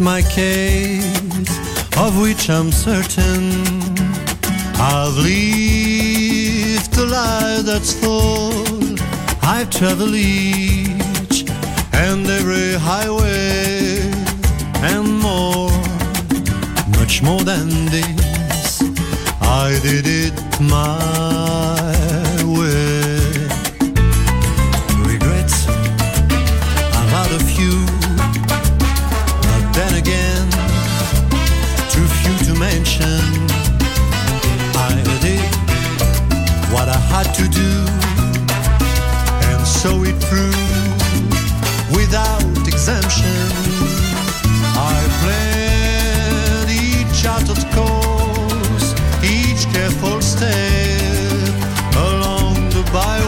my case, of which I'm certain. I've lived a life that's full, I've traveled by